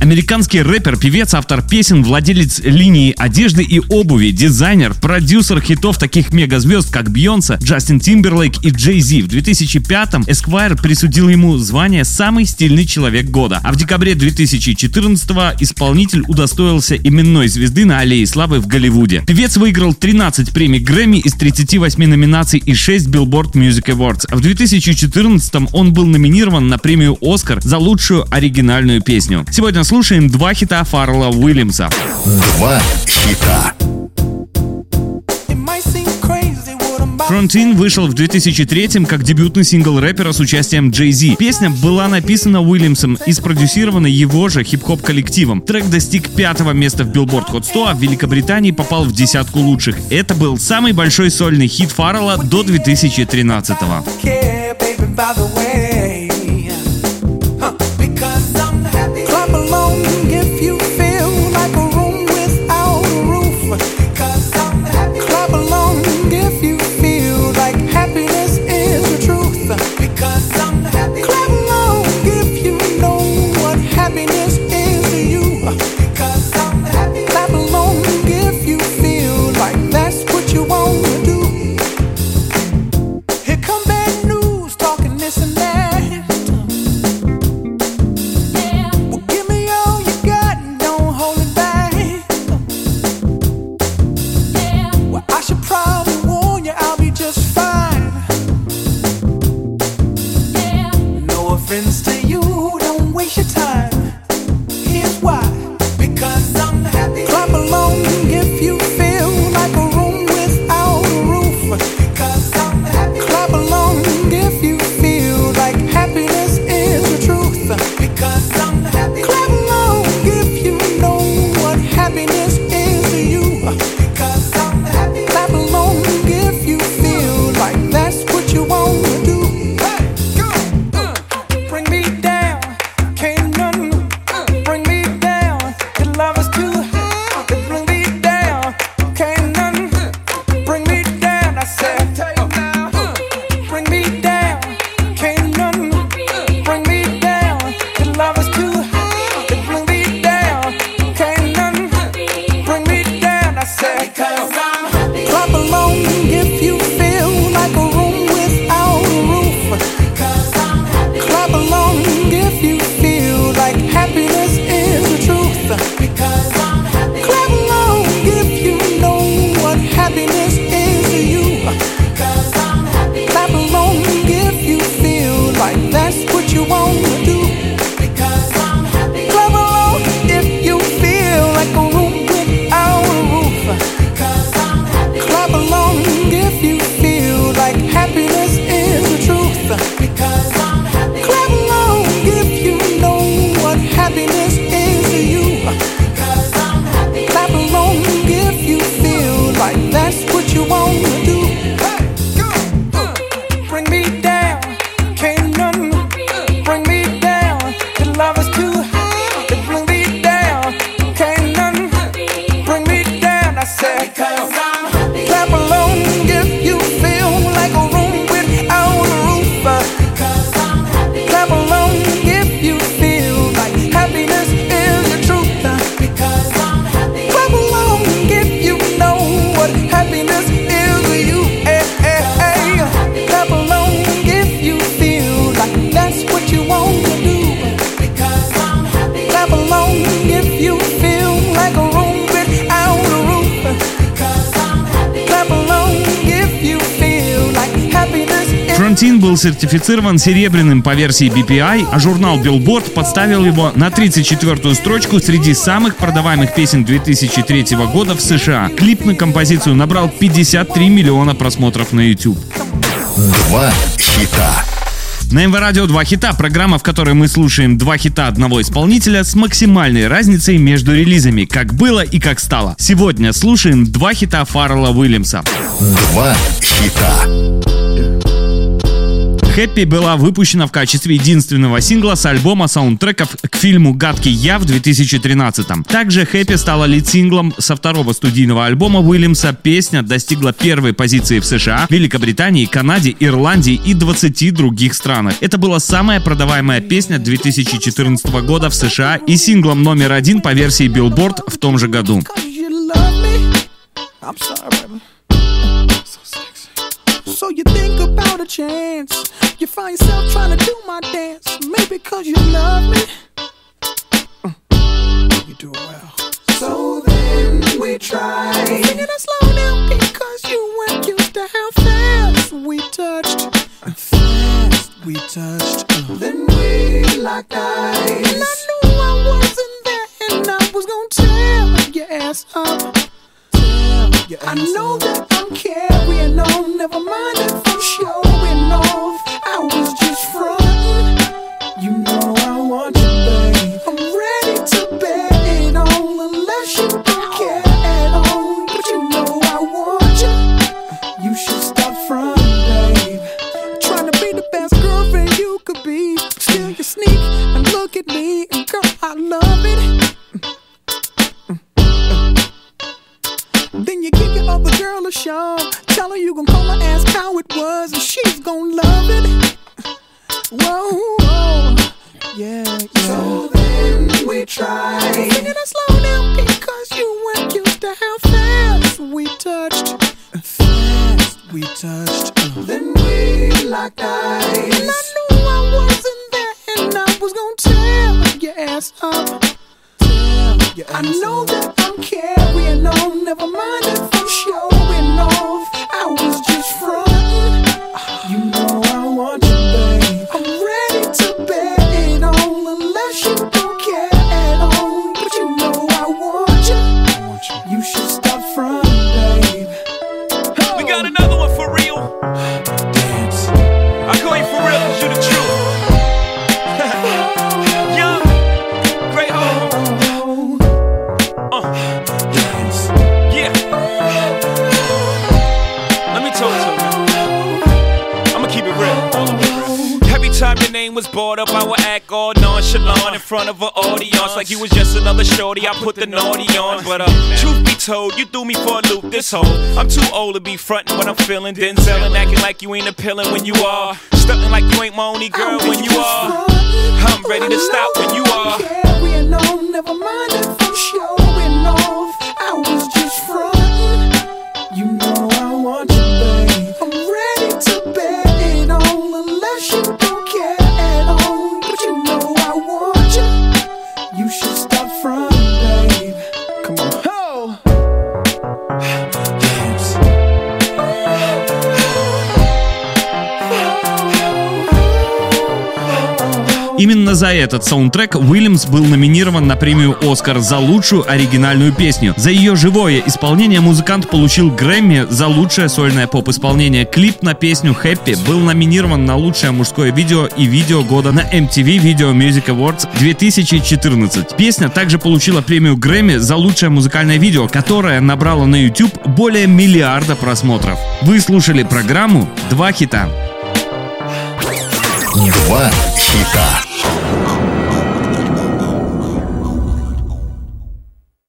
Американский рэпер, певец, автор песен, владелец линии одежды и обуви, дизайнер, продюсер хитов таких мегазвезд, как Бьонса, Джастин Тимберлейк и Джей Зи. В 2005-м Esquire присудил ему звание «Самый стильный человек года». А в декабре 2014-го исполнитель удостоился именной звезды на Аллее Славы в Голливуде. Певец выиграл 13 премий Грэмми из 38 номинаций и 6 Billboard Music Awards. В 2014-м он был номинирован на премию «Оскар» за лучшую оригинальную песню. Сегодня слушаем два хита Фаррелла Уильямса. Два хита. Frontin вышел в 2003 как дебютный сингл рэпера с участием Джей Зи. Песня была написана Уильямсом и спродюсирована его же хип-хоп коллективом. Трек достиг пятого места в Billboard Hot 100, а в Великобритании попал в десятку лучших. Это был самый большой сольный хит Фаррелла до 2013 -го. say because I'm Фронтин был сертифицирован серебряным по версии BPI, а журнал Billboard подставил его на 34-ю строчку среди самых продаваемых песен 2003 года в США. Клип на композицию набрал 53 миллиона просмотров на YouTube. Два хита. На МВ Радио два хита, программа, в которой мы слушаем два хита одного исполнителя с максимальной разницей между релизами, как было и как стало. Сегодня слушаем два хита Фаррелла Уильямса. Два хита. «Хэппи» была выпущена в качестве единственного сингла с альбома саундтреков к фильму «Гадкий я» в 2013 Также «Хэппи» стала лид-синглом со второго студийного альбома Уильямса. Песня достигла первой позиции в США, Великобритании, Канаде, Ирландии и 20 других странах. Это была самая продаваемая песня 2014 года в США и синглом номер один по версии Billboard в том же году. I'm sorry, baby. So you think about a chance. You find yourself trying to do my dance. Maybe cause you love me. Mm. You do it well. So then we try. Singing it slow down because you weren't used to how fast we touched. Fast we touched. Uh. Then we locked eyes. And I knew I wasn't there and I was gonna tear your ass up. I know that girl a shove. Tell her you gon' call her, ask how it was, and she's gon' love it. Whoa, whoa. yeah, yeah. So then we try. Singing it slow down because you weren't used to how fast we touched. Fast we touched. Uh. Then we locked eyes. And I knew I wasn't there, and I was gon' tear your ass up. I know that I'm carrying on. Never mind if I'm showing know. Time your name was brought up, I would act all nonchalant in front of an audience like you was just another shorty. I put the naughty on, but uh, truth be told, you threw me for a loop this whole. I'm too old to be frontin' when I'm feeling Denzel and acting like you ain't appealing when you are. Stuntin' like you ain't my only girl when you are. I'm ready to stop when you are. Carrying on, never mind Именно за этот саундтрек Уильямс был номинирован на премию «Оскар» за лучшую оригинальную песню. За ее живое исполнение музыкант получил Грэмми за лучшее сольное поп-исполнение. Клип на песню «Happy» был номинирован на лучшее мужское видео и видео года на MTV Video Music Awards 2014. Песня также получила премию Грэмми за лучшее музыкальное видео, которое набрало на YouTube более миллиарда просмотров. Вы слушали программу «Два хита». Два хита.